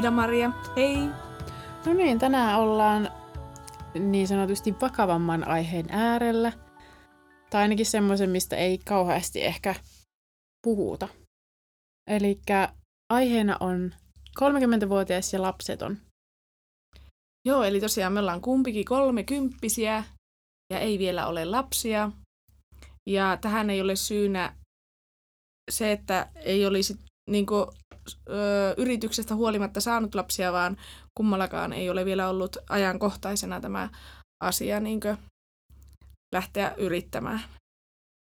Iida-Maria. Hei! No niin, tänään ollaan niin sanotusti vakavamman aiheen äärellä. Tai ainakin semmoisen, mistä ei kauheasti ehkä puhuta. Eli aiheena on 30-vuotias ja lapseton. Joo, eli tosiaan me ollaan kumpikin kolmekymppisiä ja ei vielä ole lapsia. Ja tähän ei ole syynä se, että ei olisi niin kuin, ö, yrityksestä huolimatta saanut lapsia, vaan kummallakaan ei ole vielä ollut ajankohtaisena tämä asia niin kuin, lähteä yrittämään.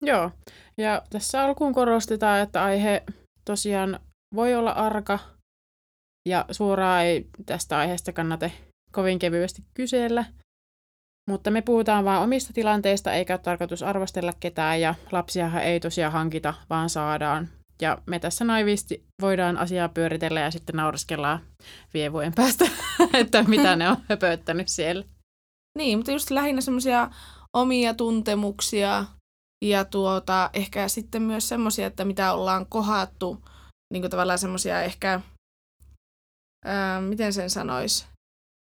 Joo, ja tässä alkuun korostetaan, että aihe tosiaan voi olla arka, ja suoraan ei tästä aiheesta kannata kovin kevyesti kysellä. Mutta me puhutaan vain omista tilanteista, eikä ole tarkoitus arvostella ketään, ja lapsiahan ei tosiaan hankita, vaan saadaan. Ja me tässä naivisti voidaan asiaa pyöritellä ja sitten naureskellaan vievujen päästä, että mitä ne on höpöttänyt siellä. Niin, mutta just lähinnä semmoisia omia tuntemuksia ja tuota, ehkä sitten myös semmoisia, että mitä ollaan kohattu, niin kuin tavallaan semmoisia ehkä, ää, miten sen sanoisi,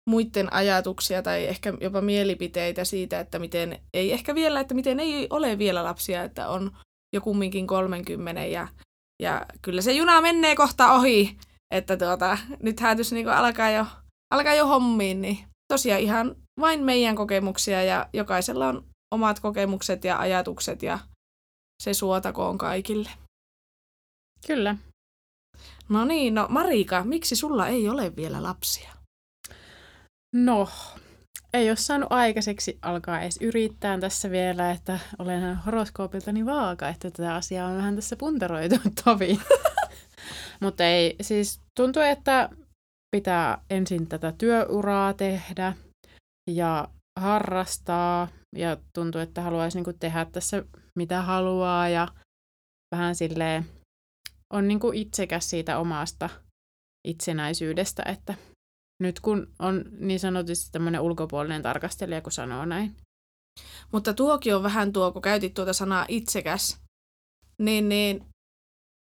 muiden ajatuksia tai ehkä jopa mielipiteitä siitä, että miten ei ehkä vielä, että miten ei ole vielä lapsia, että on jo kumminkin 30 ja, ja kyllä se juna menee kohta ohi, että tuota, nyt häätys niin alkaa jo, alkaa jo hommiin, niin tosiaan ihan vain meidän kokemuksia ja jokaisella on omat kokemukset ja ajatukset ja se suotakoon kaikille. Kyllä. No niin, no Marika, miksi sulla ei ole vielä lapsia? No, ei ole saanut aikaiseksi alkaa edes yrittää tässä vielä, että olen horoskoopiltani vaaka, että tätä asiaa on vähän tässä punteroitu tovi. Mutta ei, siis tuntuu, että pitää ensin tätä työuraa tehdä ja harrastaa ja tuntuu, että haluaisi niinku tehdä tässä mitä haluaa ja vähän silleen on niinku itsekäs siitä omasta itsenäisyydestä, että nyt kun on niin sanotusti tämmöinen ulkopuolinen tarkastelija, kun sanoo näin. Mutta tuokin on vähän tuo, kun käytit tuota sanaa itsekäs, niin, niin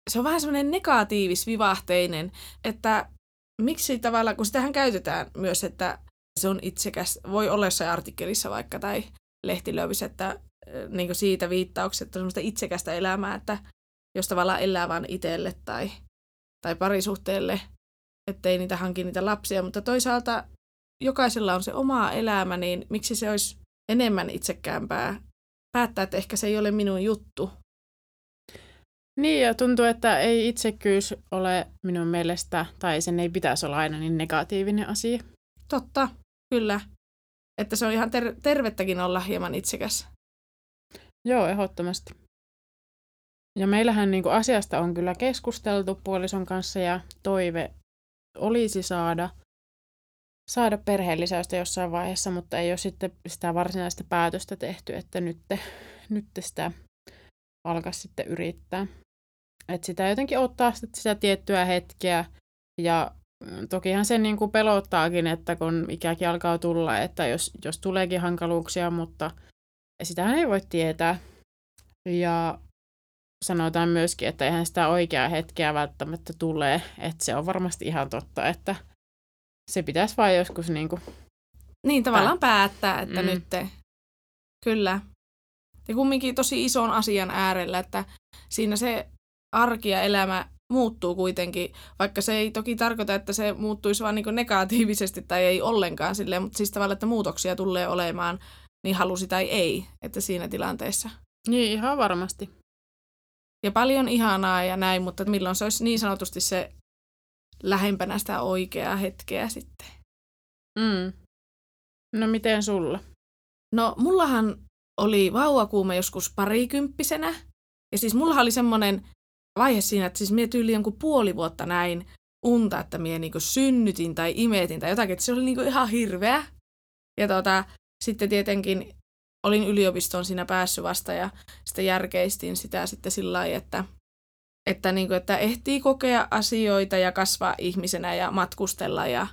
se on vähän semmoinen negatiivis-vivahteinen, että miksi tavallaan, kun sitähän käytetään myös, että se on itsekäs, voi olla jossain artikkelissa vaikka tai lehtilöyvissä, että niin siitä viittaukset, että semmoista itsekästä elämää, että jos tavallaan elää vain itselle tai, tai parisuhteelle, ettei niitä hanki niitä lapsia, mutta toisaalta jokaisella on se oma elämä, niin miksi se olisi enemmän itsekäämpää päättää, että ehkä se ei ole minun juttu. Niin, ja tuntuu, että ei itsekkyys ole minun mielestä, tai sen ei pitäisi olla aina niin negatiivinen asia. Totta, kyllä. Että se on ihan ter- tervettäkin olla hieman itsekäs. Joo, ehdottomasti. Ja meillähän niin kuin asiasta on kyllä keskusteltu puolison kanssa ja toive olisi saada, saada perheellisäystä jossain vaiheessa, mutta ei ole sitten sitä varsinaista päätöstä tehty, että nyt, nyt sitä alkaisi sitten yrittää. Et sitä jotenkin ottaa sitä tiettyä hetkeä ja mm, tokihan se niin kuin pelottaakin, että kun ikäkin alkaa tulla, että jos, jos tuleekin hankaluuksia, mutta sitähän ei voi tietää. Ja sanotaan myöskin, että eihän sitä oikeaa hetkeä välttämättä tule, että se on varmasti ihan totta, että se pitäisi vain joskus niin kuin Niin, tavallaan päättää, että mm. nyt te, kyllä. Ja kumminkin tosi ison asian äärellä, että siinä se arki ja elämä muuttuu kuitenkin, vaikka se ei toki tarkoita, että se muuttuisi vaan niin negatiivisesti tai ei ollenkaan silleen, mutta siis tavallaan, että muutoksia tulee olemaan, niin halusi tai ei, että siinä tilanteessa. Niin, ihan varmasti ja paljon ihanaa ja näin, mutta milloin se olisi niin sanotusti se lähempänä sitä oikeaa hetkeä sitten. Mm. No miten sulla? No mullahan oli vauvakuume joskus parikymppisenä. Ja siis mullahan oli semmoinen vaihe siinä, että siis mie tyyli jonkun puoli vuotta näin unta, että mie niinku synnytin tai imetin tai jotakin, että se oli niinku ihan hirveä. Ja tota, sitten tietenkin olin yliopistoon siinä päässyt vasta ja sitten järkeistin sitä sitten sillä lailla, että, että, niin kuin, että ehtii kokea asioita ja kasvaa ihmisenä ja matkustella ja,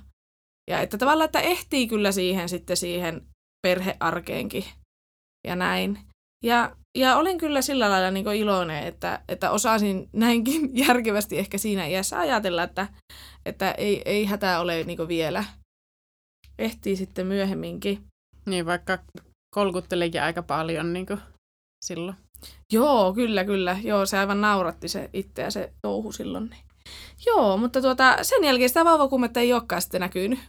ja että tavallaan, että ehtii kyllä siihen sitten siihen perhearkeenkin ja näin. Ja ja olen kyllä sillä lailla niin iloinen, että, että osasin näinkin järkevästi ehkä siinä iässä ajatella, että, että ei, ei hätää ole niin vielä. Ehtii sitten myöhemminkin. Niin, vaikka kolkuttelikin aika paljon niin silloin. Joo, kyllä, kyllä. Joo, se aivan nauratti se itseä se touhu silloin. Niin. Joo, mutta tuota, sen jälkeen sitä vauvakummetta ei olekaan sitten näkynyt.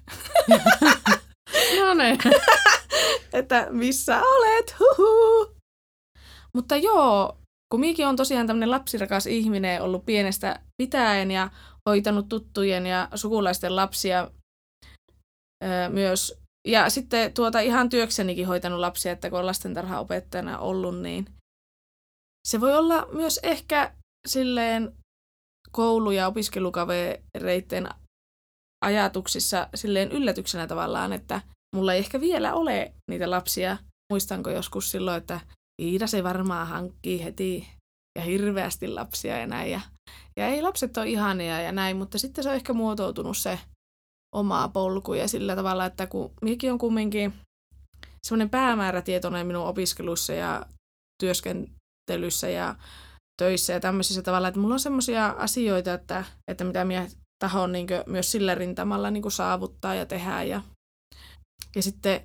no niin. että missä olet, huhu. Mutta joo, kun Miki on tosiaan tämmöinen lapsirakas ihminen, ollut pienestä pitäen ja hoitanut tuttujen ja sukulaisten lapsia myös. Ja sitten tuota ihan työksenikin hoitanut lapsia, että kun on lastentarhaopettajana ollut, niin se voi olla myös ehkä silleen koulu- ja opiskelukavereiden ajatuksissa silleen yllätyksenä tavallaan, että mulla ei ehkä vielä ole niitä lapsia. Muistanko joskus silloin, että Iida se varmaan hankkii heti ja hirveästi lapsia ja näin. Ja, ja ei lapset ole ihania ja näin, mutta sitten se on ehkä muotoutunut se omaa polku ja sillä tavalla, että kun minäkin on kumminkin semmoinen päämäärätietoinen minun opiskeluissa ja työskentelyssä ja töissä ja tämmöisissä tavalla, että mulla on semmoisia asioita, että, että mitä minä tahon niin myös sillä rintamalla niin saavuttaa ja tehdä. Ja, ja sitten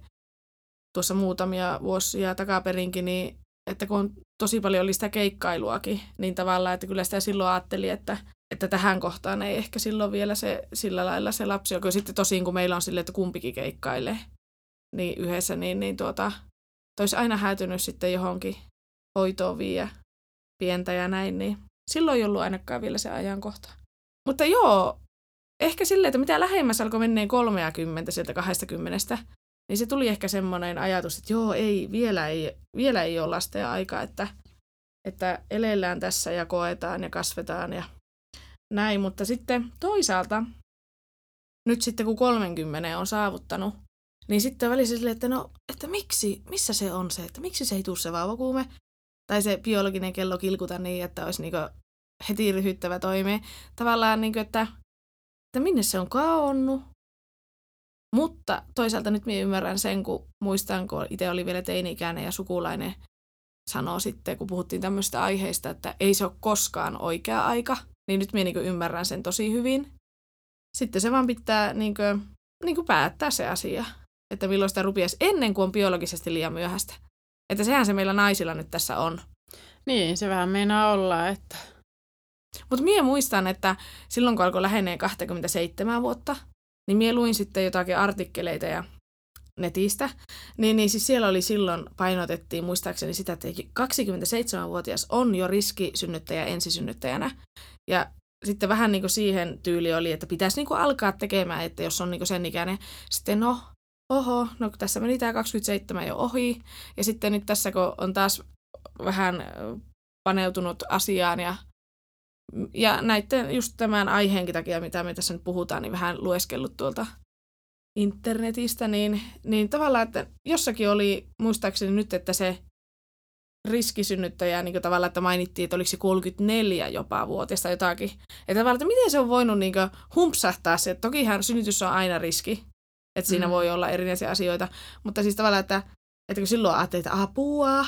tuossa muutamia vuosia takaperinkin, niin että kun on tosi paljon oli sitä keikkailuakin, niin tavallaan, että kyllä sitä silloin ajatteli, että, että tähän kohtaan ei ehkä silloin vielä se sillä lailla se lapsi, joka sitten tosin kun meillä on silleen, että kumpikin keikkailee niin yhdessä, niin, niin tuota, olisi aina häytynyt sitten johonkin hoitoon viiä pientä ja näin, niin silloin ei ollut ainakaan vielä se ajankohta. Mutta joo, ehkä silleen, että mitä lähemmäs alkoi menneen 30 sieltä 20, niin se tuli ehkä semmoinen ajatus, että joo, ei, vielä ei, vielä ei ole lasten aika, että, että elellään tässä ja koetaan ja kasvetaan ja näin. Mutta sitten toisaalta, nyt sitten kun 30 on saavuttanut, niin sitten välissä silleen, että no, että miksi, missä se on se, että miksi se ei tule se vauvakuume, tai se biologinen kello kilkuta niin, että olisi niinku heti ryhyttävä toimi. Tavallaan, niinku, että, että minne se on kaonnut. Mutta toisaalta nyt minä ymmärrän sen, kun muistan, kun itse oli vielä teini-ikäinen ja sukulainen sanoo sitten, kun puhuttiin tämmöistä aiheista, että ei se ole koskaan oikea aika, niin nyt minä niin ymmärrän sen tosi hyvin. Sitten se vaan pitää niin kuin, niin kuin päättää se asia, että milloin sitä rupiaisi ennen kuin on biologisesti liian myöhäistä. Että sehän se meillä naisilla nyt tässä on. Niin, se vähän meinaa olla, että... Mutta minä muistan, että silloin kun alkoi lähenee 27 vuotta, niin minä luin sitten jotakin artikkeleita ja netistä, niin, niin siis siellä oli silloin, painotettiin muistaakseni sitä, että 27-vuotias on jo riskisynnyttäjä ensisynnyttäjänä. Ja sitten vähän niin kuin siihen tyyli oli, että pitäisi niin kuin alkaa tekemään, että jos on niin kuin sen ikäinen, sitten no, oho, no tässä meni tämä 27 jo ohi. Ja sitten nyt tässä, kun on taas vähän paneutunut asiaan ja, ja näiden just tämän aiheenkin takia, mitä me tässä nyt puhutaan, niin vähän lueskellut tuolta internetistä, niin, niin tavallaan, että jossakin oli muistaakseni nyt, että se riskisynnyttäjä niin tavallaan, että mainittiin, että oliko se 34 jopa vuotesta jotakin. Että tavallaan, että miten se on voinut niin humpsahtaa se, että tokihan synnytys on aina riski, että siinä mm. voi olla erinäisiä asioita. Mutta siis tavallaan, että, että kun silloin ajattelee, että apua,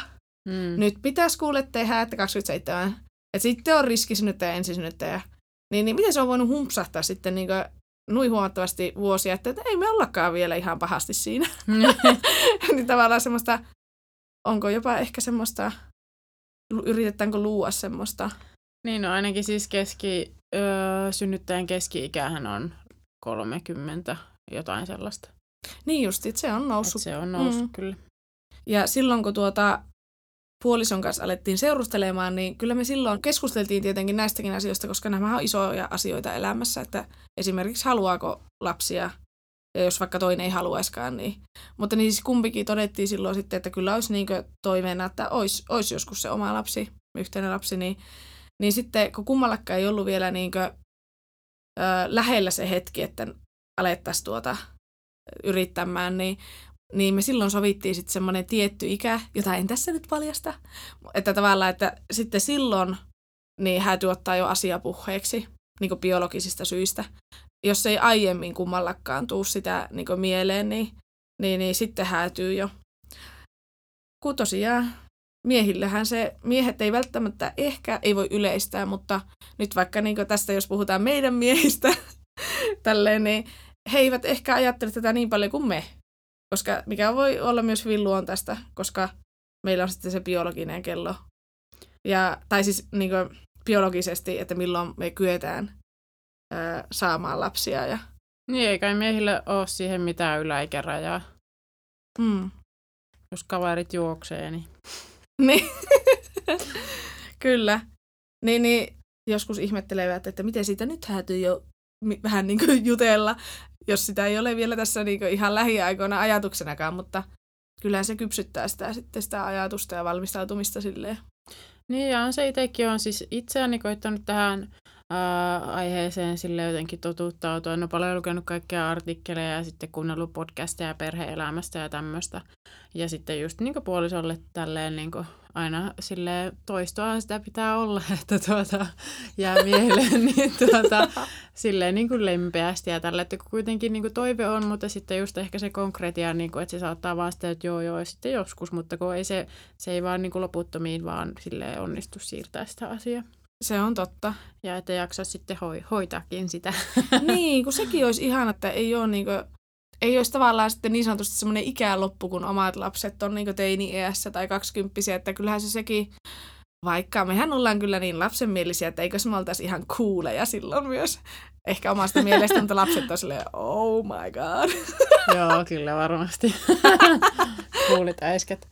mm. nyt pitäisi kuule tehdä, että 27. Että sitten on riskisynnyttäjä ja ensisynnyttäjä. Niin, niin miten se on voinut humpsahtaa sitten niin nui huomattavasti vuosia, että, että ei me ollakaan vielä ihan pahasti siinä. niin tavallaan semmoista, onko jopa ehkä semmoista, yritetäänkö luua semmoista. Niin no ainakin siis keski, öö, synnyttäjän keski-ikähän on 30 jotain sellaista. Niin just, että se on noussut. Et se on noussut mm. kyllä. Ja silloin kun tuota puolison kanssa alettiin seurustelemaan, niin kyllä me silloin keskusteltiin tietenkin näistäkin asioista, koska nämä on isoja asioita elämässä, että esimerkiksi haluaako lapsia, ja jos vaikka toinen ei haluaiskaan, niin. Mutta niin siis kumpikin todettiin silloin sitten, että kyllä olisi niin toiveena, että olisi, olisi joskus se oma lapsi, yhteinen lapsi, niin, niin sitten kun kummallakaan ei ollut vielä niin kuin, ö, lähellä se hetki, että alettaisiin tuota yrittämään, niin, niin me silloin sovittiin sitten semmoinen tietty ikä, jota en tässä nyt paljasta, että tavallaan, että sitten silloin niin häätyy ottaa jo asiapuheeksi niin biologisista syistä. Jos ei aiemmin kummallakaan tuu sitä niin mieleen, niin, niin, niin sitten häätyy jo. Kun tosiaan miehillähän se, miehet ei välttämättä ehkä, ei voi yleistää, mutta nyt vaikka niin tästä, jos puhutaan meidän miehistä, tälleen, niin he eivät ehkä ajattele tätä niin paljon kuin me. Koska mikä voi olla myös hyvin luontaista, koska meillä on sitten se biologinen kello. Ja, tai siis niin biologisesti, että milloin me kyetään ää, saamaan lapsia. Ja... Niin, eikä miehille ole siihen mitään yläikärajaa. Mm. Jos kaverit juoksee, niin... niin. Kyllä. Niin, niin joskus ihmettelevät, että miten siitä nyt häätyy jo vähän niin kuin jutella, jos sitä ei ole vielä tässä niin kuin ihan lähiaikoina ajatuksenakaan, mutta kyllähän se kypsyttää sitä, sitten sitä ajatusta ja valmistautumista silleen. Niin, ja on se itsekin on siis itseäni koittanut tähän aiheeseen sille jotenkin totuuttautua. Ole paljon lukenut kaikkia artikkeleja ja sitten kuunnellut podcasteja perhe-elämästä ja tämmöistä. Ja sitten just niin puolisolle tälleen niin aina sille toistoa sitä pitää olla, että tuota, jää miehelle niin tuota, silleen niin kuin lempeästi ja tällä, että kuitenkin niin kuin toive on, mutta sitten just ehkä se konkretia, niin kuin, että se saattaa vaan sitä, että joo joo, sitten joskus, mutta kun ei se, se ei vaan niin kuin loputtomiin vaan sille onnistu siirtää sitä asiaa. Se on totta. Ja että jaksa sitten hoi, hoitaakin sitä. niin, kun sekin olisi ihan, että ei ole niin kuin, ei olisi tavallaan sitten niin sanotusti semmoinen ikäloppu, kun omat lapset on niin teini-iässä tai kaksikymppisiä, että kyllähän se sekin, vaikka mehän ollaan kyllä niin lapsenmielisiä, että eikö me oltaisi ihan kuuleja silloin myös. Ehkä omasta mielestä, mutta lapset on silleen, oh my god. Joo, kyllä varmasti. Kuulit äisket.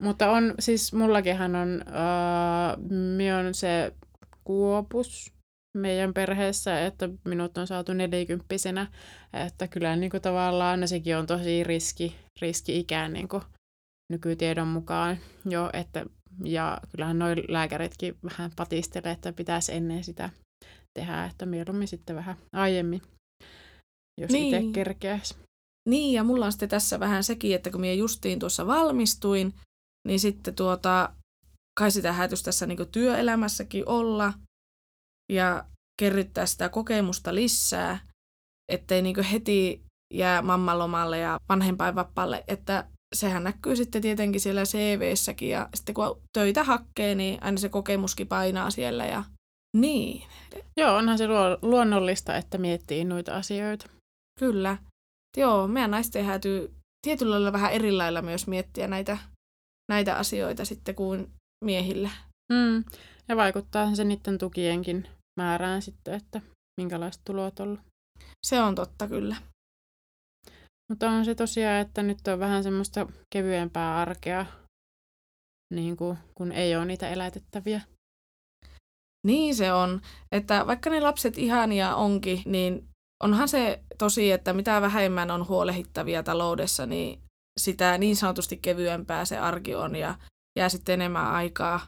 Mutta on, siis mullakinhan on, uh, on se kuopus meidän perheessä, että minut on saatu nelikymppisenä, että kyllä niin kuin tavallaan sekin on tosi riski, riski-ikään niin kuin nykytiedon mukaan jo, että ja kyllähän noin lääkäritkin vähän patistelee, että pitäisi ennen sitä tehdä, että mieluummin sitten vähän aiemmin, jos niin. itse kerkeäisi. Niin, ja mulla on sitten tässä vähän sekin, että kun minä justiin tuossa valmistuin, niin sitten tuota, kai sitä häätys tässä niin työelämässäkin olla ja kerryttää sitä kokemusta lisää, ettei niin heti jää mammalomalle ja vanhempainvapaalle, että sehän näkyy sitten tietenkin siellä CV-säkin ja sitten kun töitä hakkee, niin aina se kokemuskin painaa siellä ja niin. Joo, onhan se luonnollista, että miettii noita asioita. Kyllä. Joo, meidän naisten häätyy tietyllä lailla vähän eri lailla myös miettiä näitä näitä asioita sitten kuin miehillä. Mm. Ja vaikuttaa se niiden tukienkin määrään sitten, että minkälaiset tulot on ollut. Se on totta kyllä. Mutta on se tosiaan, että nyt on vähän semmoista kevyempää arkea, niin kuin, kun ei ole niitä elätettäviä. Niin se on, että vaikka ne lapset ihania onkin, niin onhan se tosi, että mitä vähemmän on huolehittavia taloudessa, niin sitä niin sanotusti kevyempää se arki on ja jää sitten enemmän aikaa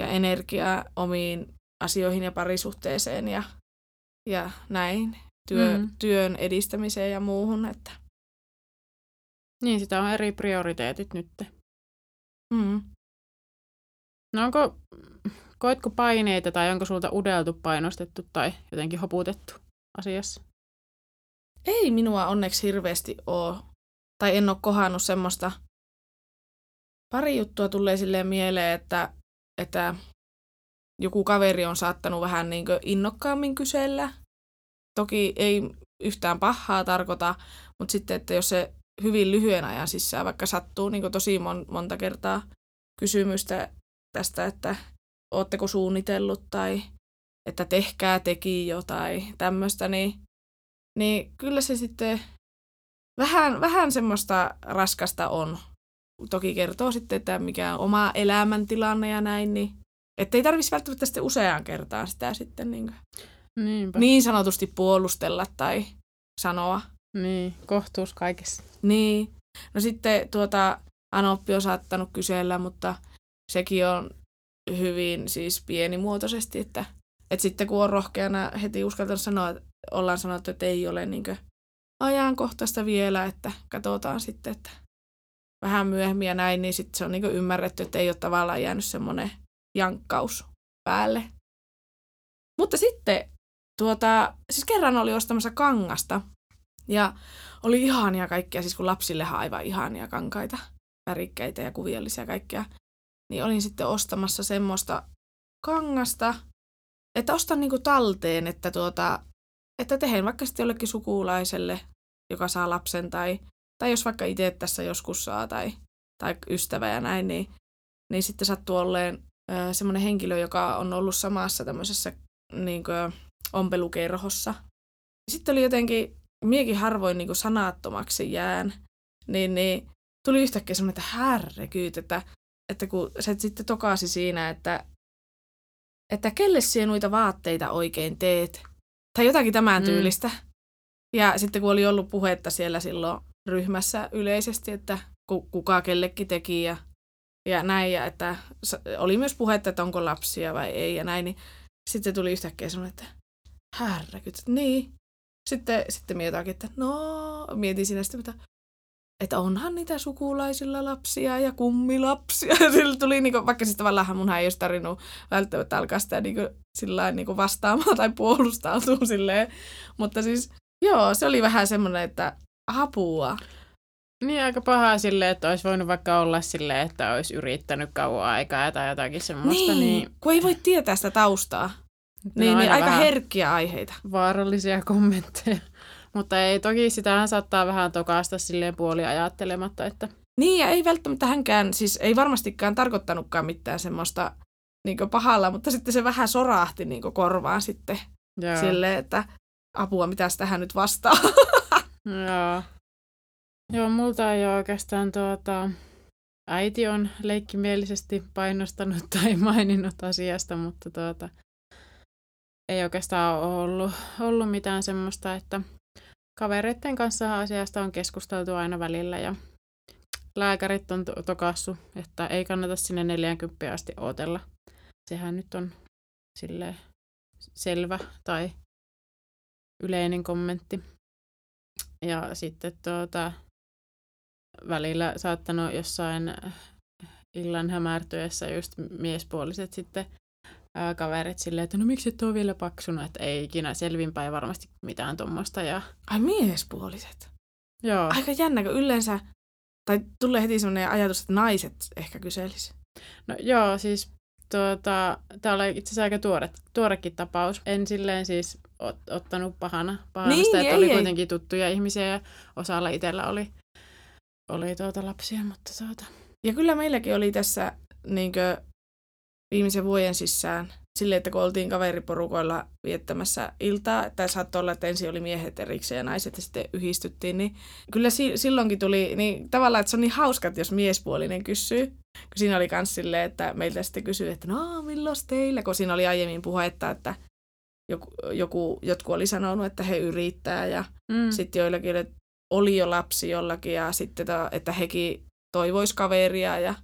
ja energiaa omiin asioihin ja parisuhteeseen ja, ja näin työ, mm. työn edistämiseen ja muuhun. Että. Niin, sitä on eri prioriteetit nyt. Mm. No onko, koetko paineita tai onko sulta udeltu, painostettu tai jotenkin hoputettu asiassa? Ei minua onneksi hirveästi ole tai en ole kohannut semmoista. Pari juttua tulee silleen mieleen, että, että joku kaveri on saattanut vähän niin innokkaammin kysellä. Toki ei yhtään pahaa tarkoita, mutta sitten, että jos se hyvin lyhyen ajan sisään vaikka sattuu niin tosi mon, monta kertaa kysymystä tästä, että ootteko suunnitellut tai että tehkää teki jo tai tämmöistä, niin, niin kyllä se sitten vähän, vähän semmoista raskasta on. Toki kertoo sitten, että mikä on oma elämäntilanne ja näin, niin ei tarvitsisi välttämättä sitten useaan kertaan sitä sitten niin, niin sanotusti puolustella tai sanoa. Niin, kohtuus kaikessa. Niin. No sitten tuota, Anoppi on saattanut kysellä, mutta sekin on hyvin siis pienimuotoisesti, että, että sitten kun on rohkeana heti uskaltanut sanoa, että ollaan sanottu, että ei ole niin ajankohtaista vielä, että katsotaan sitten, että vähän myöhemmin ja näin, niin sitten se on niin ymmärretty, että ei ole tavallaan jäänyt semmoinen jankkaus päälle. Mutta sitten tuota, siis kerran oli ostamassa kangasta ja oli ihania kaikkia, siis kun lapsillehan aivan ihania kankaita, värikkäitä ja kuviallisia kaikkea. niin olin sitten ostamassa semmoista kangasta, että ostan niinku talteen, että, tuota, että tehen vaikka sitten jollekin sukulaiselle, joka saa lapsen, tai, tai jos vaikka itse tässä joskus saa, tai, tai ystävä ja näin, niin, niin sitten sattuu olleen semmoinen henkilö, joka on ollut samassa tämmöisessä niin kuin, ompelukerhossa. Sitten oli jotenkin, miekin harvoin niin kuin sanattomaksi jään, niin, niin tuli yhtäkkiä semmoinen, että härrekyyt, että, että kun se sitten tokasi siinä, että, että kelle sinä noita vaatteita oikein teet, tai jotakin tämän mm. tyylistä. Mm. Ja sitten kun oli ollut puhetta siellä silloin ryhmässä yleisesti, että kuka kellekin teki ja, ja näin, ja että oli myös puhetta, että onko lapsia vai ei ja näin, niin sitten tuli yhtäkkiä semmoinen, että härräkyt, niin. Sitten, sitten mietin, että no, mietin siinä sitten, että, että onhan niitä sukulaisilla lapsia ja kummilapsia. Ja sillä tuli, niin kuin, vaikka siis tavallaan mun ei olisi tarvinnut välttämättä alkaa sitä niin kuin, sillä niin kuin vastaamaan tai puolustautua silleen. Mutta siis, joo, se oli vähän semmoinen, että apua. Niin aika pahaa silleen, että olisi voinut vaikka olla silleen, että olisi yrittänyt kauan aikaa tai jotakin semmoista. Niin, niin... kun ei voi tietää sitä taustaa. Niin, niin aika herkkiä aiheita. Vaarallisia kommentteja. Mutta ei, toki sitähän saattaa vähän tokaasta silleen puoli ajattelematta, että... Niin, ja ei välttämättä hänkään, siis ei varmastikaan tarkoittanutkaan mitään semmoista niin pahalla, mutta sitten se vähän sorahti niin korvaan sitten Joo. silleen, että apua, mitä tähän nyt vastaa. Joo. Joo, multa ei ole oikeastaan tuota, äiti on leikkimielisesti painostanut tai maininnut asiasta, mutta tuota, ei oikeastaan ole ollut, ollut mitään semmoista, että kavereiden kanssa asiasta on keskusteltu aina välillä ja lääkärit on to- tokassu, että ei kannata sinne 40 asti odotella. Sehän nyt on sille selvä tai yleinen kommentti. Ja sitten tuota, välillä saattanut jossain illan hämärtyessä just miespuoliset sitten ää, kaverit silleen, että no miksi et ole vielä paksuna, että ei ikinä selvinpäin varmasti mitään tuommoista. Ja... Ai miespuoliset? Joo. Aika jännä, kun yleensä, tai tulee heti sellainen ajatus, että naiset ehkä kyselisi. No joo, siis tuota, tämä oli itse asiassa aika tuore, tuorekin tapaus. En silleen siis ot, ottanut pahana, pahana niin, sitä, että ei, oli ei. kuitenkin tuttuja ihmisiä ja osalla itsellä oli, oli tuota lapsia, mutta tuota. Ja kyllä meilläkin oli tässä niinkö, viimeisen vuoden sisään silleen, että kun oltiin kaveriporukoilla viettämässä iltaa, että saattoi olla, että ensin oli miehet erikseen ja naiset ja sitten yhdistyttiin, niin kyllä si- silloinkin tuli niin tavallaan, että se on niin hauska, jos miespuolinen kysyy. Kun siinä oli myös silleen, että meiltä sitten kysyi, että no milloin teillä, kun siinä oli aiemmin puhetta, että joku, joku, jotkut oli sanonut, että he yrittää ja mm. sitten joillakin oli jo lapsi jollakin ja sitten, että hekin toivois kaveria ja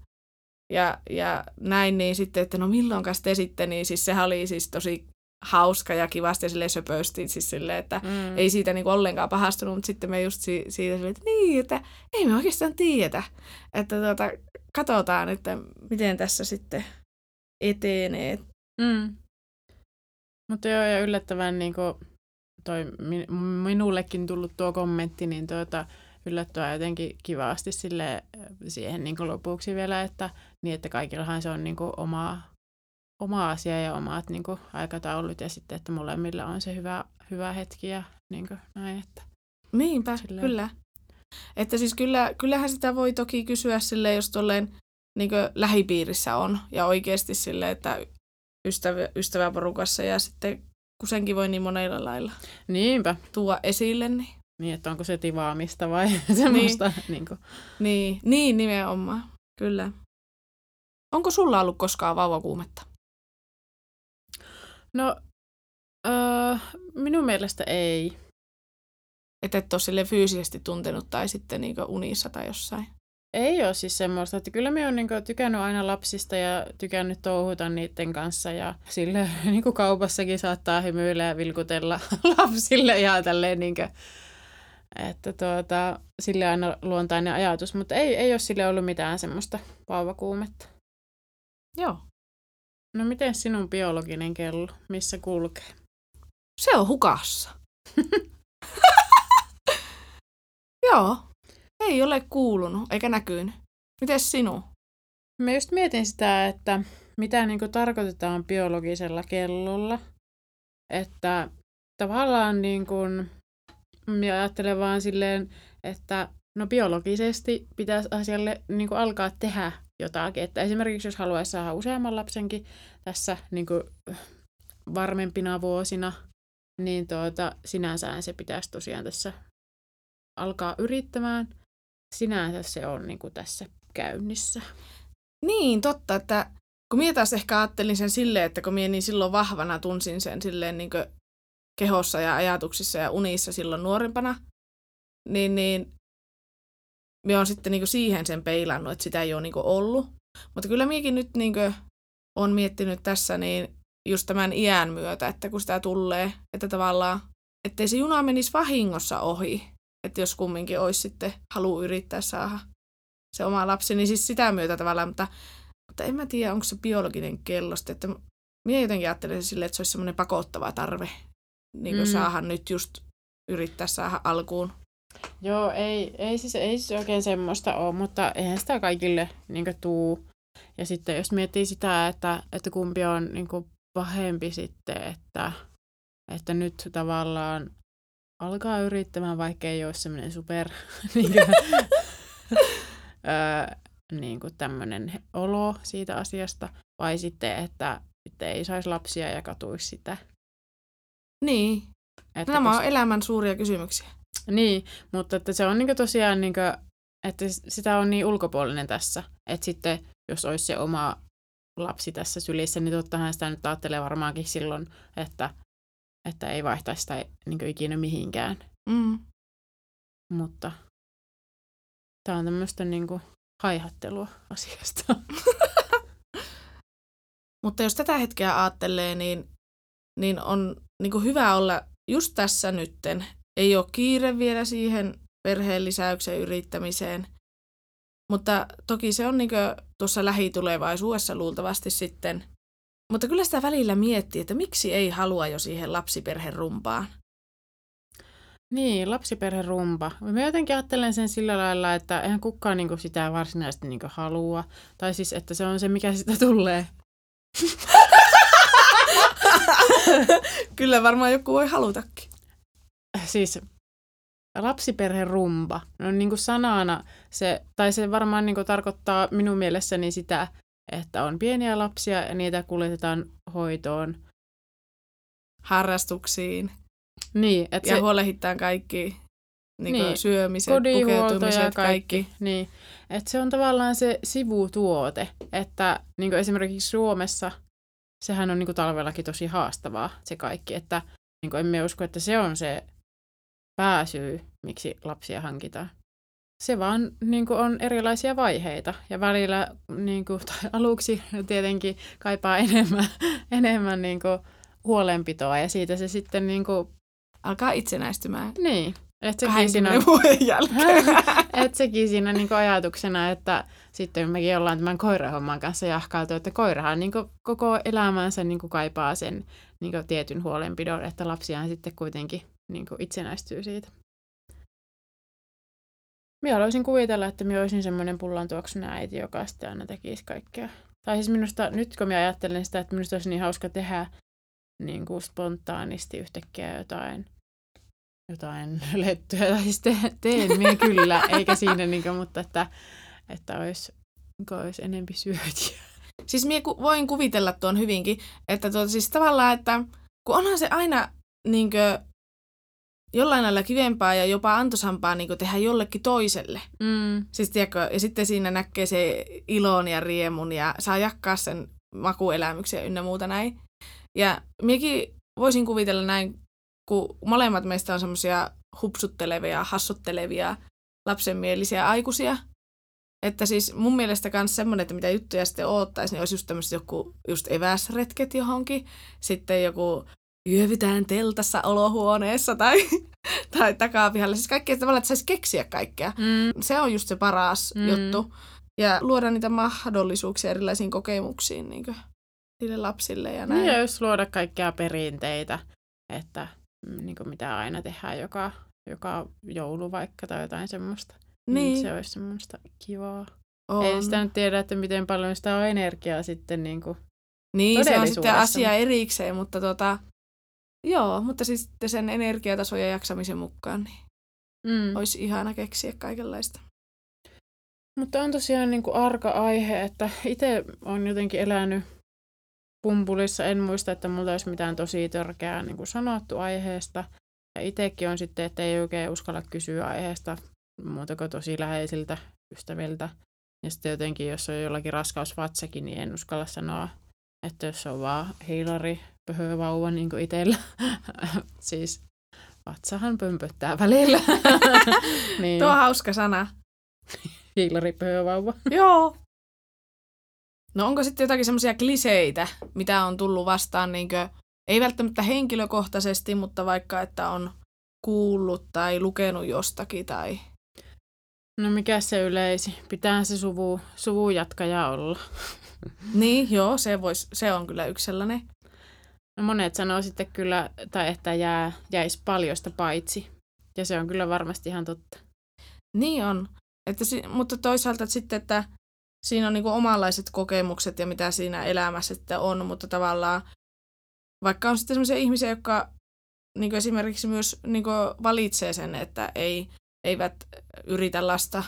ja, ja näin, niin sitten, että no milloinkas te sitten, niin siis sehän oli siis tosi hauska ja kivasti ja silleen söpösti, siis silleen, että mm. ei siitä niinku ollenkaan pahastunut, mutta sitten me just si- siitä silleen, että niin, että ei me oikeastaan tiedetä, että tuota, katsotaan, että miten tässä sitten etenee. Mm. Mutta joo, ja yllättävän niin toi minullekin tullut tuo kommentti, niin tuota, yllättyä jotenkin kivasti sille siihen niin lopuksi vielä, että, niin että kaikillahan se on niin kuin oma, oma asia ja omat niin kuin aikataulut ja sitten, että molemmilla on se hyvä, hyvä hetki ja niin kuin näin. Että Niinpä, silleen. kyllä. Että siis kyllä, kyllähän sitä voi toki kysyä sille, jos tolleen niin lähipiirissä on ja oikeasti sille, että ystävä, ystäväporukassa ja sitten kusenkin voi niin monella lailla Niinpä. tuoda esille. Niin. Niin, että onko se tivaamista vai semmoista. Niin. Niin, kuin. niin, niin nimenomaan. Kyllä. Onko sulla ollut koskaan vauvakuumetta? No, öö, minun mielestä ei. Että et ole sille fyysisesti tuntenut tai sitten niin unissa tai jossain? Ei ole siis semmoista, että kyllä me on niin tykännyt aina lapsista ja tykännyt touhuta niiden kanssa ja sille niin kaupassakin saattaa hymyillä ja vilkutella lapsille ja tälleen niin kuin, että tuota, sille aina luontainen ajatus, mutta ei, ei ole sille ollut mitään semmoista vauvakuumetta. Joo. No miten sinun biologinen kello, missä kulkee? Se on hukassa. Joo, ei ole kuulunut eikä näkynyt. Miten sinun? mä just mietin sitä, että mitä niin tarkoitetaan biologisella kellolla. Että tavallaan niin kuin, mä ajattelen vaan silleen, että no biologisesti pitäisi asialle niin alkaa tehdä jotakin. Että esimerkiksi jos haluaisi saada useamman lapsenkin tässä niin kuin varmempina vuosina, niin tuota, sinänsä se pitäisi tosiaan tässä alkaa yrittämään. Sinänsä se on niin kuin tässä käynnissä. Niin, totta, että kun minä taas ehkä ajattelin sen silleen, että kun minä niin silloin vahvana tunsin sen silleen niin kehossa ja ajatuksissa ja unissa silloin nuorempana, niin, niin minä olen sitten niin siihen sen peilannut, että sitä ei ole niin ollut. Mutta kyllä minäkin nyt niin olen miettinyt tässä niin just tämän iän myötä, että kun sitä tulee, että tavallaan, ettei se juna menisi vahingossa ohi, että jos kumminkin olisi sitten halu yrittää saada se oma lapsi, niin siis sitä myötä tavallaan, mutta, mutta en mä tiedä, onko se biologinen kellosta, että minä jotenkin ajattelen silleen, että se olisi semmoinen pakottava tarve niin kuin mm. saada nyt just yrittää saada alkuun. Joo, ei, ei, siis, ei siis oikein semmoista ole, mutta eihän sitä kaikille niin tuu. Ja sitten jos miettii sitä, että, että kumpi on niin pahempi sitten, että, että nyt tavallaan alkaa yrittämään, vaikka ei ole semmoinen super niin kuin, öö, niin kuin tämmöinen olo siitä asiasta, vai sitten, että, että ei saisi lapsia ja katuisi sitä. Niin. Että Nämä koska... on elämän suuria kysymyksiä. Niin, mutta että se on niin tosiaan, niin kuin, että sitä on niin ulkopuolinen tässä, että sitten jos olisi se oma lapsi tässä sylissä, niin tottahan sitä nyt ajattelee varmaankin silloin, että, että ei vaihtaisi sitä niin ikinä mihinkään. Mm. Mutta tämä on tämmöistä niin kuin, haihattelua asiasta. Mutta jos tätä hetkeä ajattelee, niin, niin on niin kuin hyvä olla just tässä nytten. Ei ole kiire vielä siihen perheen lisäyksen yrittämiseen. Mutta toki se on niin tuossa lähitulevaisuudessa luultavasti sitten. Mutta kyllä sitä välillä miettii, että miksi ei halua jo siihen lapsiperherumpaan. Niin, lapsiperherumpa. Mä jotenkin ajattelen sen sillä lailla, että eihän kukaan niinku sitä varsinaisesti niinku halua. Tai siis, että se on se, mikä sitä tulee. Kyllä varmaan joku voi halutakin. Siis lapsiperherumba, no niin kuin sanana se, tai se varmaan niin kuin tarkoittaa minun mielessäni sitä, että on pieniä lapsia ja niitä kuljetetaan hoitoon. Harrastuksiin. Niin, että ja se... huolehditaan kaikki niin niin, syömiset, pukeutumiset, kaikki. kaikki. Niin, että se on tavallaan se sivutuote, että niin kuin esimerkiksi Suomessa sehän on niin kuin talvellakin tosi haastavaa se kaikki, että niin kuin emme usko, että se on se pääsyy, miksi lapsia hankitaan. Se vaan niin kuin on erilaisia vaiheita ja välillä niin kuin, tai aluksi tietenkin kaipaa enemmän, enemmän niin kuin, huolenpitoa ja siitä se sitten niin kuin, alkaa itsenäistymään. Niin. Et sekin siinä, vuoden jälkeen. et sekin siinä niin ajatuksena, että sitten mekin ollaan tämän koirahomman kanssa jahkailtu, että koirahan niin koko elämänsä niin kaipaa sen niin tietyn huolenpidon, että lapsiaan sitten kuitenkin niin itsenäistyy siitä. Minä haluaisin kuvitella, että minä olisin semmoinen pullantuoksunen äiti, joka sitten aina tekisi kaikkea. Tai siis minusta, nyt kun minä ajattelen sitä, että minusta olisi niin hauska tehdä niin kuin spontaanisti yhtäkkiä jotain, jotain lettyä, tai siis te, teen minä kyllä, eikä siinä, niin kuin, mutta että, että olisi, olisi enempi syötiä. Siis minä ku, voin kuvitella tuon hyvinkin, että tuota, siis tavallaan, että kun onhan se aina niin kuin, jollain lailla kivempaa ja jopa antoisampaa niin tehdä jollekin toiselle. Mm. Siis, tiedätkö, ja sitten siinä näkee se ilon ja riemun ja saa jakkaa sen makuelämyksiä ynnä muuta näin. Ja minäkin voisin kuvitella näin, kun molemmat meistä on semmoisia hupsuttelevia, hassuttelevia, lapsenmielisiä aikuisia. Että siis mun mielestä myös semmoinen, että mitä juttuja sitten oottaisi, niin olisi just tämmöiset joku just eväsretket johonkin. Sitten joku yövytään teltassa olohuoneessa tai, tai takapihalla. Siis kaikkea tavallaan, että saisi keksiä kaikkea. Mm. Se on just se paras mm. juttu. Ja luoda niitä mahdollisuuksia erilaisiin kokemuksiin niin kuin, niille lapsille ja näin. Niin, ja just luoda kaikkia perinteitä, että mm, niin kuin mitä aina tehdään joka, joka joulu vaikka tai jotain semmoista. Niin. niin se olisi semmoista kivaa. On. Ei sitä nyt tiedä, että miten paljon sitä on energiaa sitten niin kuin Niin, se on sitten asia erikseen, mutta tota, joo, mutta siis sitten sen energiatason ja jaksamisen mukaan niin mm. olisi ihana keksiä kaikenlaista. Mutta on tosiaan niin kuin arka aihe, että itse on jotenkin elänyt pumpulissa. En muista, että mulla olisi mitään tosi törkeää niin kuin sanottu aiheesta. Ja itsekin on sitten, että ei oikein uskalla kysyä aiheesta muuta kuin tosi läheisiltä ystäviltä. Ja sitten jotenkin, jos on jollakin raskausvatsakin, niin en uskalla sanoa, että jos on vaan hiilari, pöhö vauva niin kuin itsellä. siis vatsahan pömpöttää välillä. niin, Tuo on hauska sana. hiilari, pöhö vauva. Joo. No onko sitten jotakin semmoisia kliseitä, mitä on tullut vastaan, niinkö, ei välttämättä henkilökohtaisesti, mutta vaikka, että on kuullut tai lukenut jostakin tai... No mikä se yleisi? Pitää se suvu, suvun jatkaja olla. Niin, joo, se, vois, se on kyllä yksi sellainen. No monet sanoo sitten kyllä, tai että jää, jäisi paljosta paitsi. Ja se on kyllä varmasti ihan totta. Niin on. Että, si- mutta toisaalta sitten, että siinä on niinku omanlaiset kokemukset ja mitä siinä elämässä sitten on, mutta tavallaan vaikka on sitten sellaisia ihmisiä, jotka niinku esimerkiksi myös niinku valitsee sen, että ei, eivät yritä lasta,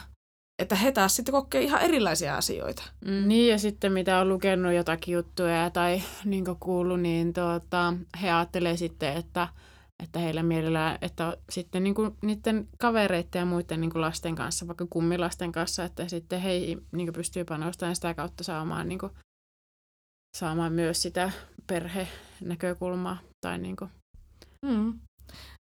että he taas sitten kokee ihan erilaisia asioita. Mm. Niin, ja sitten mitä on lukenut jotakin juttuja tai niin kuullut, niin tuota, he ajattelee sitten, että, että heillä mielellään, että sitten niin kuin niiden kavereiden ja muiden niin kuin lasten kanssa, vaikka kummilasten kanssa, että sitten he niin pystyy panostamaan sitä kautta saamaan, niin kuin, saamaan myös sitä perhenäkökulmaa. Tai niin kuin. Mm.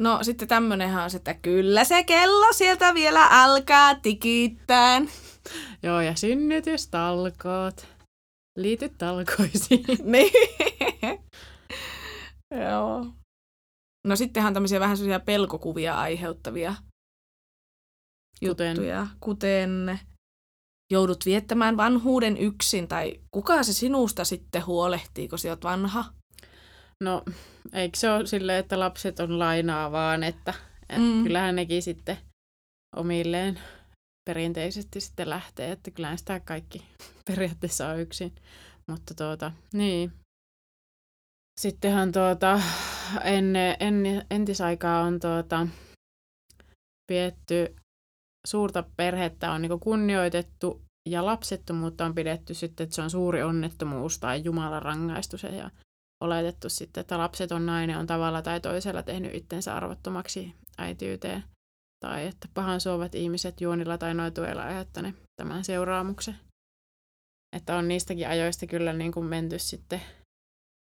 No sitten tämmönenhän on se, että kyllä se kello sieltä vielä alkaa tikittää. Joo, ja synnytystalkoot. Liity talkoisiin. niin. Joo. No sittenhän on tämmöisiä vähän sellaisia pelkokuvia aiheuttavia Kuten? juttuja, kuten joudut viettämään vanhuuden yksin, tai kuka se sinusta sitten huolehtii, kun sä oot vanha? No, eikö se ole silleen, että lapset on lainaa vaan, että et Mm. kyllähän nekin sitten omilleen perinteisesti sitten lähtee, että kyllähän sitä kaikki periaatteessa on yksin. Mutta tuota, niin. Sittenhän tuota, ennen, ennen, entisaikaa on tuota, pietty suurta perhettä on niin kunnioitettu ja lapsettomuutta on pidetty sitten, että se on suuri onnettomuus tai Jumalan rangaistus ja oletettu sitten, että lapseton nainen on tavalla tai toisella tehnyt itsensä arvottomaksi äitiyteen tai että pahan suovat ihmiset juonilla tai noituilla aiheuttaneet tämän seuraamuksen. Että on niistäkin ajoista kyllä niin kuin menty sitten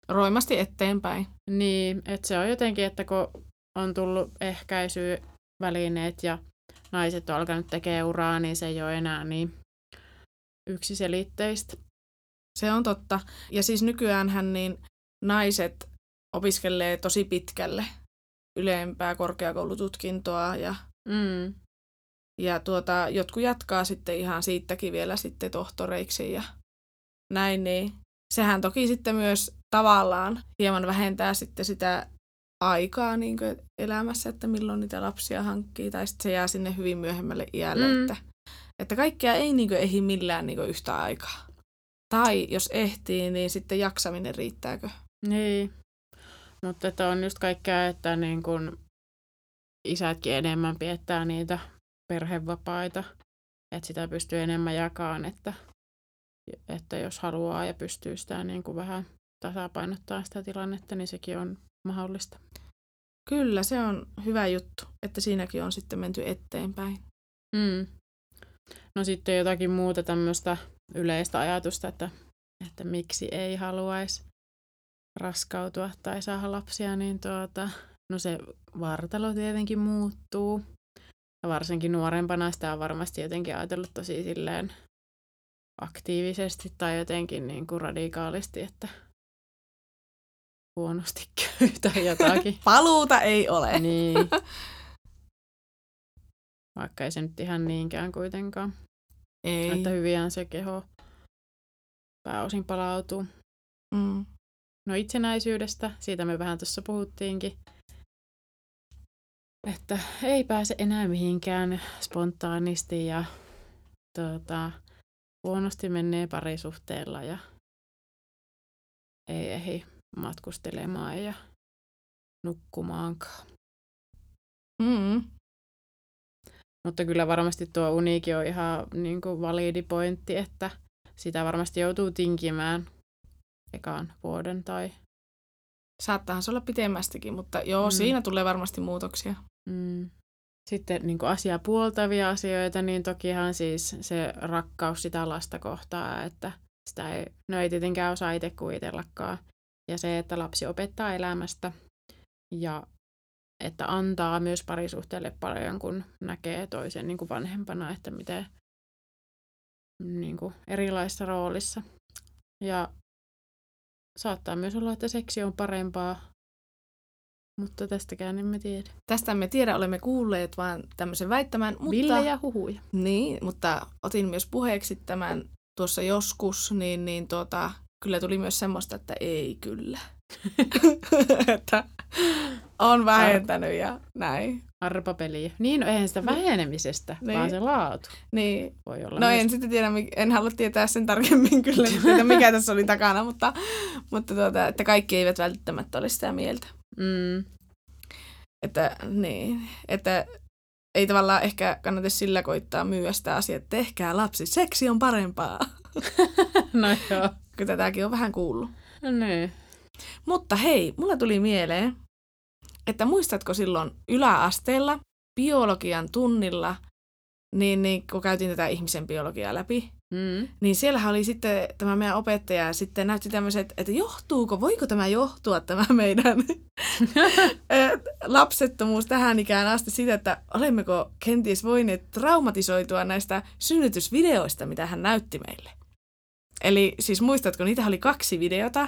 Roimasti eteenpäin. niin, että se on jotenkin, että kun on tullut ehkäisyvälineet ja naiset on alkanut tekemään uraa, niin se ei ole enää niin yksiselitteistä. Se on totta. Ja siis nykyäänhän niin naiset opiskelee tosi pitkälle ylempää korkeakoulututkintoa ja, Mm. ja tuota, jotkut jatkaa sitten ihan siitäkin vielä sitten tohtoreiksi ja näin, niin sehän toki sitten myös tavallaan hieman vähentää sitten sitä aikaa niin elämässä, että milloin niitä lapsia hankkii, tai sitten se jää sinne hyvin myöhemmälle iälle, Mm. että, että kaikkea ei niin ehdi millään niin yhtä aikaa. Tai jos ehtii, niin sitten jaksaminen riittääkö? Niin, mutta että on just kaikkea, että niin kun isätkin enemmän piettää niitä perhevapaita, että sitä pystyy enemmän jakamaan, että, että jos haluaa ja pystyy sitä niin kuin vähän tasapainottaa sitä tilannetta, niin sekin on mahdollista. Kyllä, se on hyvä juttu, että siinäkin on sitten menty eteenpäin. Mm. No sitten jotakin muuta tämmöistä yleistä ajatusta, että, että miksi ei haluaisi raskautua tai saada lapsia, niin tuota, no se vartalo tietenkin muuttuu. Ja varsinkin nuorempana sitä on varmasti jotenkin ajatellut tosi silleen aktiivisesti tai jotenkin niin kuin radikaalisti, että huonosti käy tai jotakin. Paluuta ei ole. niin. Vaikka ei se nyt ihan niinkään kuitenkaan. Ei. Että hyviään se keho pääosin palautuu. Mm. No itsenäisyydestä, siitä me vähän tuossa puhuttiinkin. Että ei pääse enää mihinkään spontaanisti ja tuota, huonosti menee parisuhteella ja ei ehdi matkustelemaan ja nukkumaankaan. Mm. Mutta kyllä varmasti tuo uniikki on ihan niin kuin validi pointti, että sitä varmasti joutuu tinkimään ekaan vuoden tai... Saattaahan se olla pitemmästikin, mutta joo, mm. siinä tulee varmasti muutoksia. Mm. Sitten niin kuin asiaa puoltavia asioita, niin tokihan siis se rakkaus sitä lasta kohtaa, että sitä ei, no ei tietenkään osaa itse kuvitellakaan. Ja se, että lapsi opettaa elämästä ja että antaa myös parisuhteelle paljon, kun näkee toisen niin kuin vanhempana, että miten niin kuin erilaisessa roolissa. Ja saattaa myös olla, että seksi on parempaa, mutta tästäkään emme tiedä. Tästä emme tiedä, olemme kuulleet vaan tämmöisen väittämän. Mutta, Villejä huhuja. Niin, mutta otin myös puheeksi tämän tuossa joskus, niin, niin tuota, kyllä tuli myös semmoista, että ei kyllä. että on vähentänyt ja näin. Arpapeliä. Niin, no eihän sitä Niin. vähenemisestä, Niin. vaan se laatu Niin, voi olla no myös en sitten tiedä, en halua tietää sen tarkemmin kyllä, että mikä tässä oli takana, mutta, mutta tuota, että kaikki eivät välttämättä ole sitä mieltä. Mm, Että, niin, että ei tavallaan ehkä kannata sillä koittaa myyä sitä asiaa, että tehkää lapsi, seksi on parempaa, no joo. kun tätäkin on vähän kuullut. No niin. Mutta hei, mulla tuli mieleen, että muistatko silloin yläasteella biologian tunnilla, niin, niin kun käytiin tätä ihmisen biologiaa läpi, Mm. niin siellähän oli sitten tämä meidän opettaja sitten näytti tämmöiset, että johtuuko, voiko tämä johtua tämä meidän eh, lapsettomuus tähän ikään asti siitä, että olemmeko kenties voineet traumatisoitua näistä synnytysvideoista, mitä hän näytti meille. Eli siis muistatko, niitä oli kaksi videota.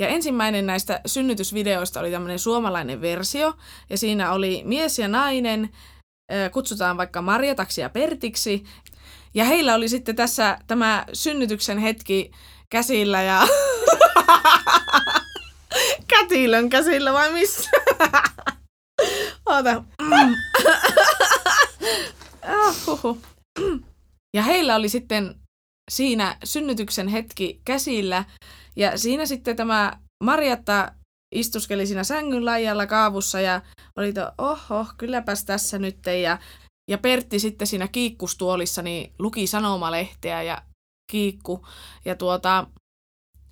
Ja ensimmäinen näistä synnytysvideoista oli tämmöinen suomalainen versio, ja siinä oli mies ja nainen, kutsutaan vaikka Marjataksi ja Pertiksi, ja heillä oli sitten tässä tämä synnytyksen hetki käsillä ja kätilön käsillä vai missä? Oota. Ah. Ja heillä oli sitten siinä synnytyksen hetki käsillä ja siinä sitten tämä Marjatta istuskeli siinä sängyn laijalla kaavussa ja oli to, oho, kylläpäs tässä nyt ja ja Pertti sitten siinä kiikkustuolissa niin luki sanomalehteä ja kiikku. Ja tuota,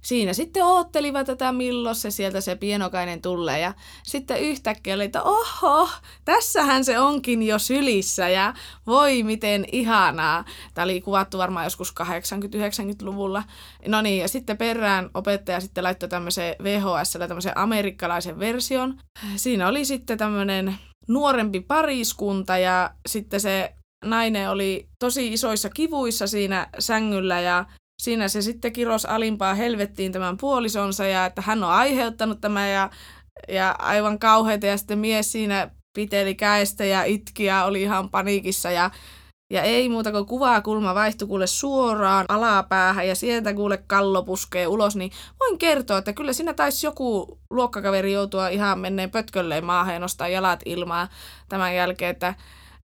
siinä sitten oottelivat tätä milloin se sieltä se pienokainen tulee. Ja sitten yhtäkkiä oli, että oho, tässähän se onkin jo sylissä ja voi miten ihanaa. Tämä oli kuvattu varmaan joskus 80-90-luvulla. No niin, ja sitten perään opettaja sitten laittoi tämmöisen VHSllä tämmöisen amerikkalaisen version. Siinä oli sitten tämmöinen nuorempi pariskunta ja sitten se nainen oli tosi isoissa kivuissa siinä sängyllä ja siinä se sitten kiros alimpaa helvettiin tämän puolisonsa ja että hän on aiheuttanut tämän ja, ja aivan kauheita. Ja sitten mies siinä piteli käestä ja itki ja oli ihan paniikissa ja ja ei muuta kuin kuvaa kulma vaihtui kuule suoraan alapäähän ja sieltä kuule kallo puskee ulos, niin voin kertoa, että kyllä siinä taisi joku luokkakaveri joutua ihan menneen pötkölleen maahan ja nostaa jalat ilmaa tämän jälkeen, että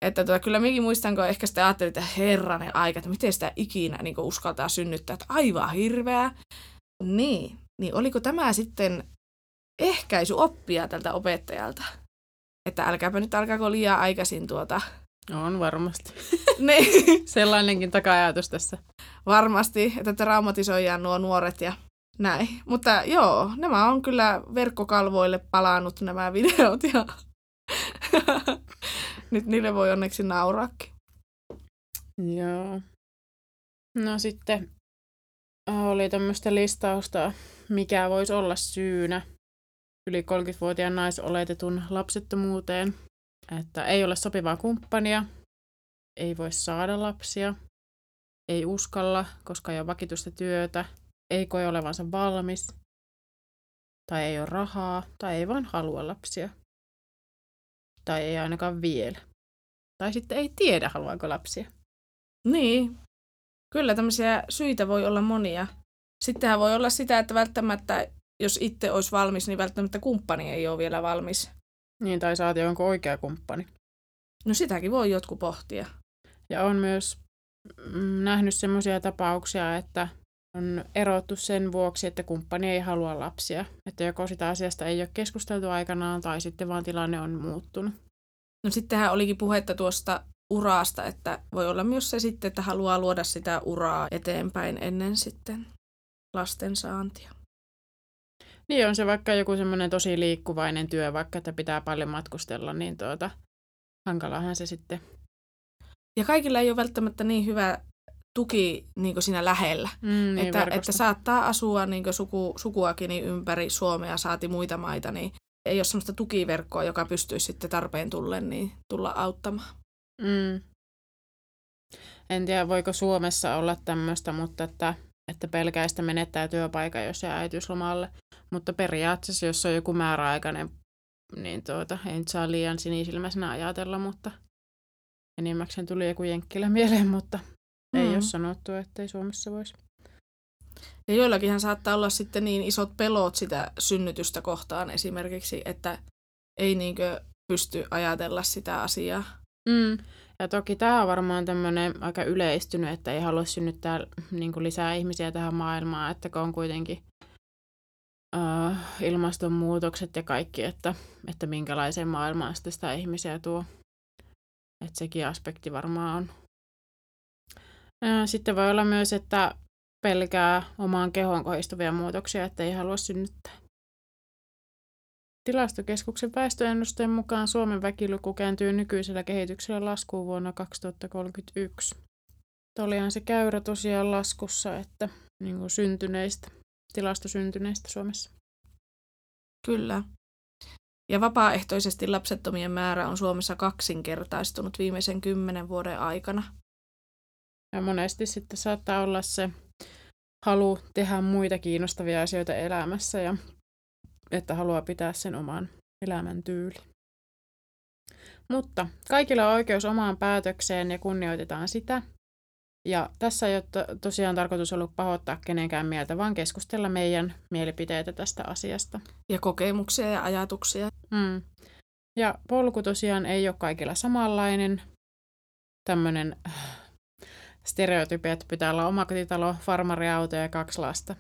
että tuota, kyllä minäkin muistan, kun ehkä sitten ajattelin, että herranen aika, että miten sitä ikinä niin uskaltaa synnyttää, että aivan hirveää. Niin, niin oliko tämä sitten ehkäisy oppia tältä opettajalta? Että älkääpä nyt alkaako liian aikaisin tuota. On varmasti. niin, Sellainenkin taka-ajatus tässä. varmasti, että traumatisoidaan nuo nuoret ja näin. Mutta joo, nämä on kyllä verkkokalvoille palannut nämä videot ja nyt niille voi onneksi nauraakin. Joo. No sitten äh, oli tämmöistä listausta, mikä voisi olla syynä yli 30-vuotiaan naisoletetun lapsettomuuteen. Että ei ole sopivaa kumppania, ei voi saada lapsia, ei uskalla, koska ei ole vakituista työtä, ei koe olevansa valmis, tai ei ole rahaa, tai ei vaan halua lapsia. Tai ei ainakaan vielä. Tai sitten ei tiedä, haluaako lapsia. Niin, kyllä tämmöisiä syitä voi olla monia. Sittenhän voi olla sitä, että välttämättä, jos itse olisi valmis, niin välttämättä kumppani ei ole vielä valmis. Niin, tai saati onko oikea kumppani. No sitäkin voi jotkut pohtia. Ja on myös mm, nähnyt semmoisia tapauksia, että on erottu sen vuoksi, että kumppani ei halua lapsia. Että joko sitä asiasta ei ole keskusteltu aikanaan tai sitten vaan tilanne on muuttunut. No sittenhän olikin puhetta tuosta uraasta, että voi olla myös se sitten, että haluaa luoda sitä uraa eteenpäin ennen sitten lasten saantia. Niin on se vaikka joku semmoinen tosi liikkuvainen työ, vaikka että pitää paljon matkustella, niin tuota, hankalahan se sitten. Ja kaikilla ei ole välttämättä niin hyvä tuki niin siinä lähellä. Mm, niin että, verkosto. että saattaa asua niin suku, sukuakin niin ympäri Suomea, saati muita maita, niin ei ole sellaista tukiverkkoa, joka pystyisi sitten tarpeen tullen niin tulla auttamaan. Mm. En tiedä, voiko Suomessa olla tämmöistä, mutta että, että pelkäistä menettää työpaikan, jos jää äitiyslomalle. Mutta periaatteessa, jos on joku määräaikainen, niin tuota, ei nyt saa liian sinisilmäisenä ajatella, mutta enimmäkseen tuli joku jenkkilä mieleen, mutta mm. ei ole sanottu, että ei Suomessa voisi. Ja joillakinhan saattaa olla sitten niin isot pelot sitä synnytystä kohtaan esimerkiksi, että ei niinkö pysty ajatella sitä asiaa. Mm. Ja toki tämä on varmaan tämmöinen aika yleistynyt, että ei halua synnyttää niin lisää ihmisiä tähän maailmaan, että kun on kuitenkin uh, ilmastonmuutokset ja kaikki, että, että minkälaiseen maailmaan sitten sitä ihmisiä tuo. Että sekin aspekti varmaan on. Sitten voi olla myös, että pelkää omaan kehoon kohdistuvia muutoksia, että ei halua synnyttää. Tilastokeskuksen väestöennusteen mukaan Suomen väkiluku kääntyy nykyisellä kehityksellä laskuun vuonna 2031. Olihan se käyrä tosiaan laskussa, että niin kuin syntyneistä, tilastosyntyneistä Suomessa. Kyllä. Ja vapaaehtoisesti lapsettomien määrä on Suomessa kaksinkertaistunut viimeisen kymmenen vuoden aikana. Ja monesti sitten saattaa olla se halu tehdä muita kiinnostavia asioita elämässä ja että haluaa pitää sen oman elämän tyyli. Mutta kaikilla on oikeus omaan päätökseen ja kunnioitetaan sitä. Ja tässä ei ole to- tosiaan tarkoitus ollut pahoittaa kenenkään mieltä, vaan keskustella meidän mielipiteitä tästä asiasta. Ja kokemuksia ja ajatuksia. Mm. Ja polku tosiaan ei ole kaikilla samanlainen. Tämmöinen stereotypia, että pitää olla omakotitalo, farmariauto ja kaksi lasta.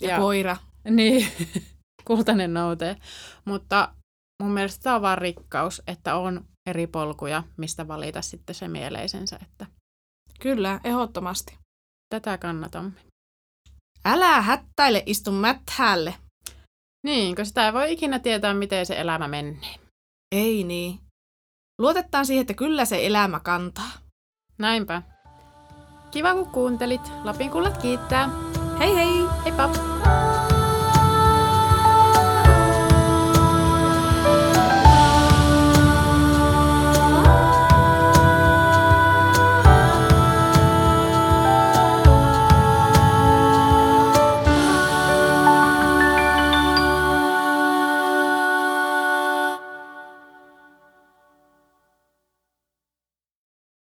Ja, ja koira. Niin, kultainen noutee. Mutta mun mielestä tämä on vaan rikkaus, että on eri polkuja, mistä valita sitten se mieleisensä. Että Kyllä, ehdottomasti. tätä kannatamme. Älä hättäile, istu mäthälle. Niin, kun sitä ei voi ikinä tietää, miten se elämä menee. Ei niin. Luotetaan siihen, että kyllä se elämä kantaa. Näinpä. Kiva kun kuuntelit. Lapin kullat kiittää. Hei hei! Heippa!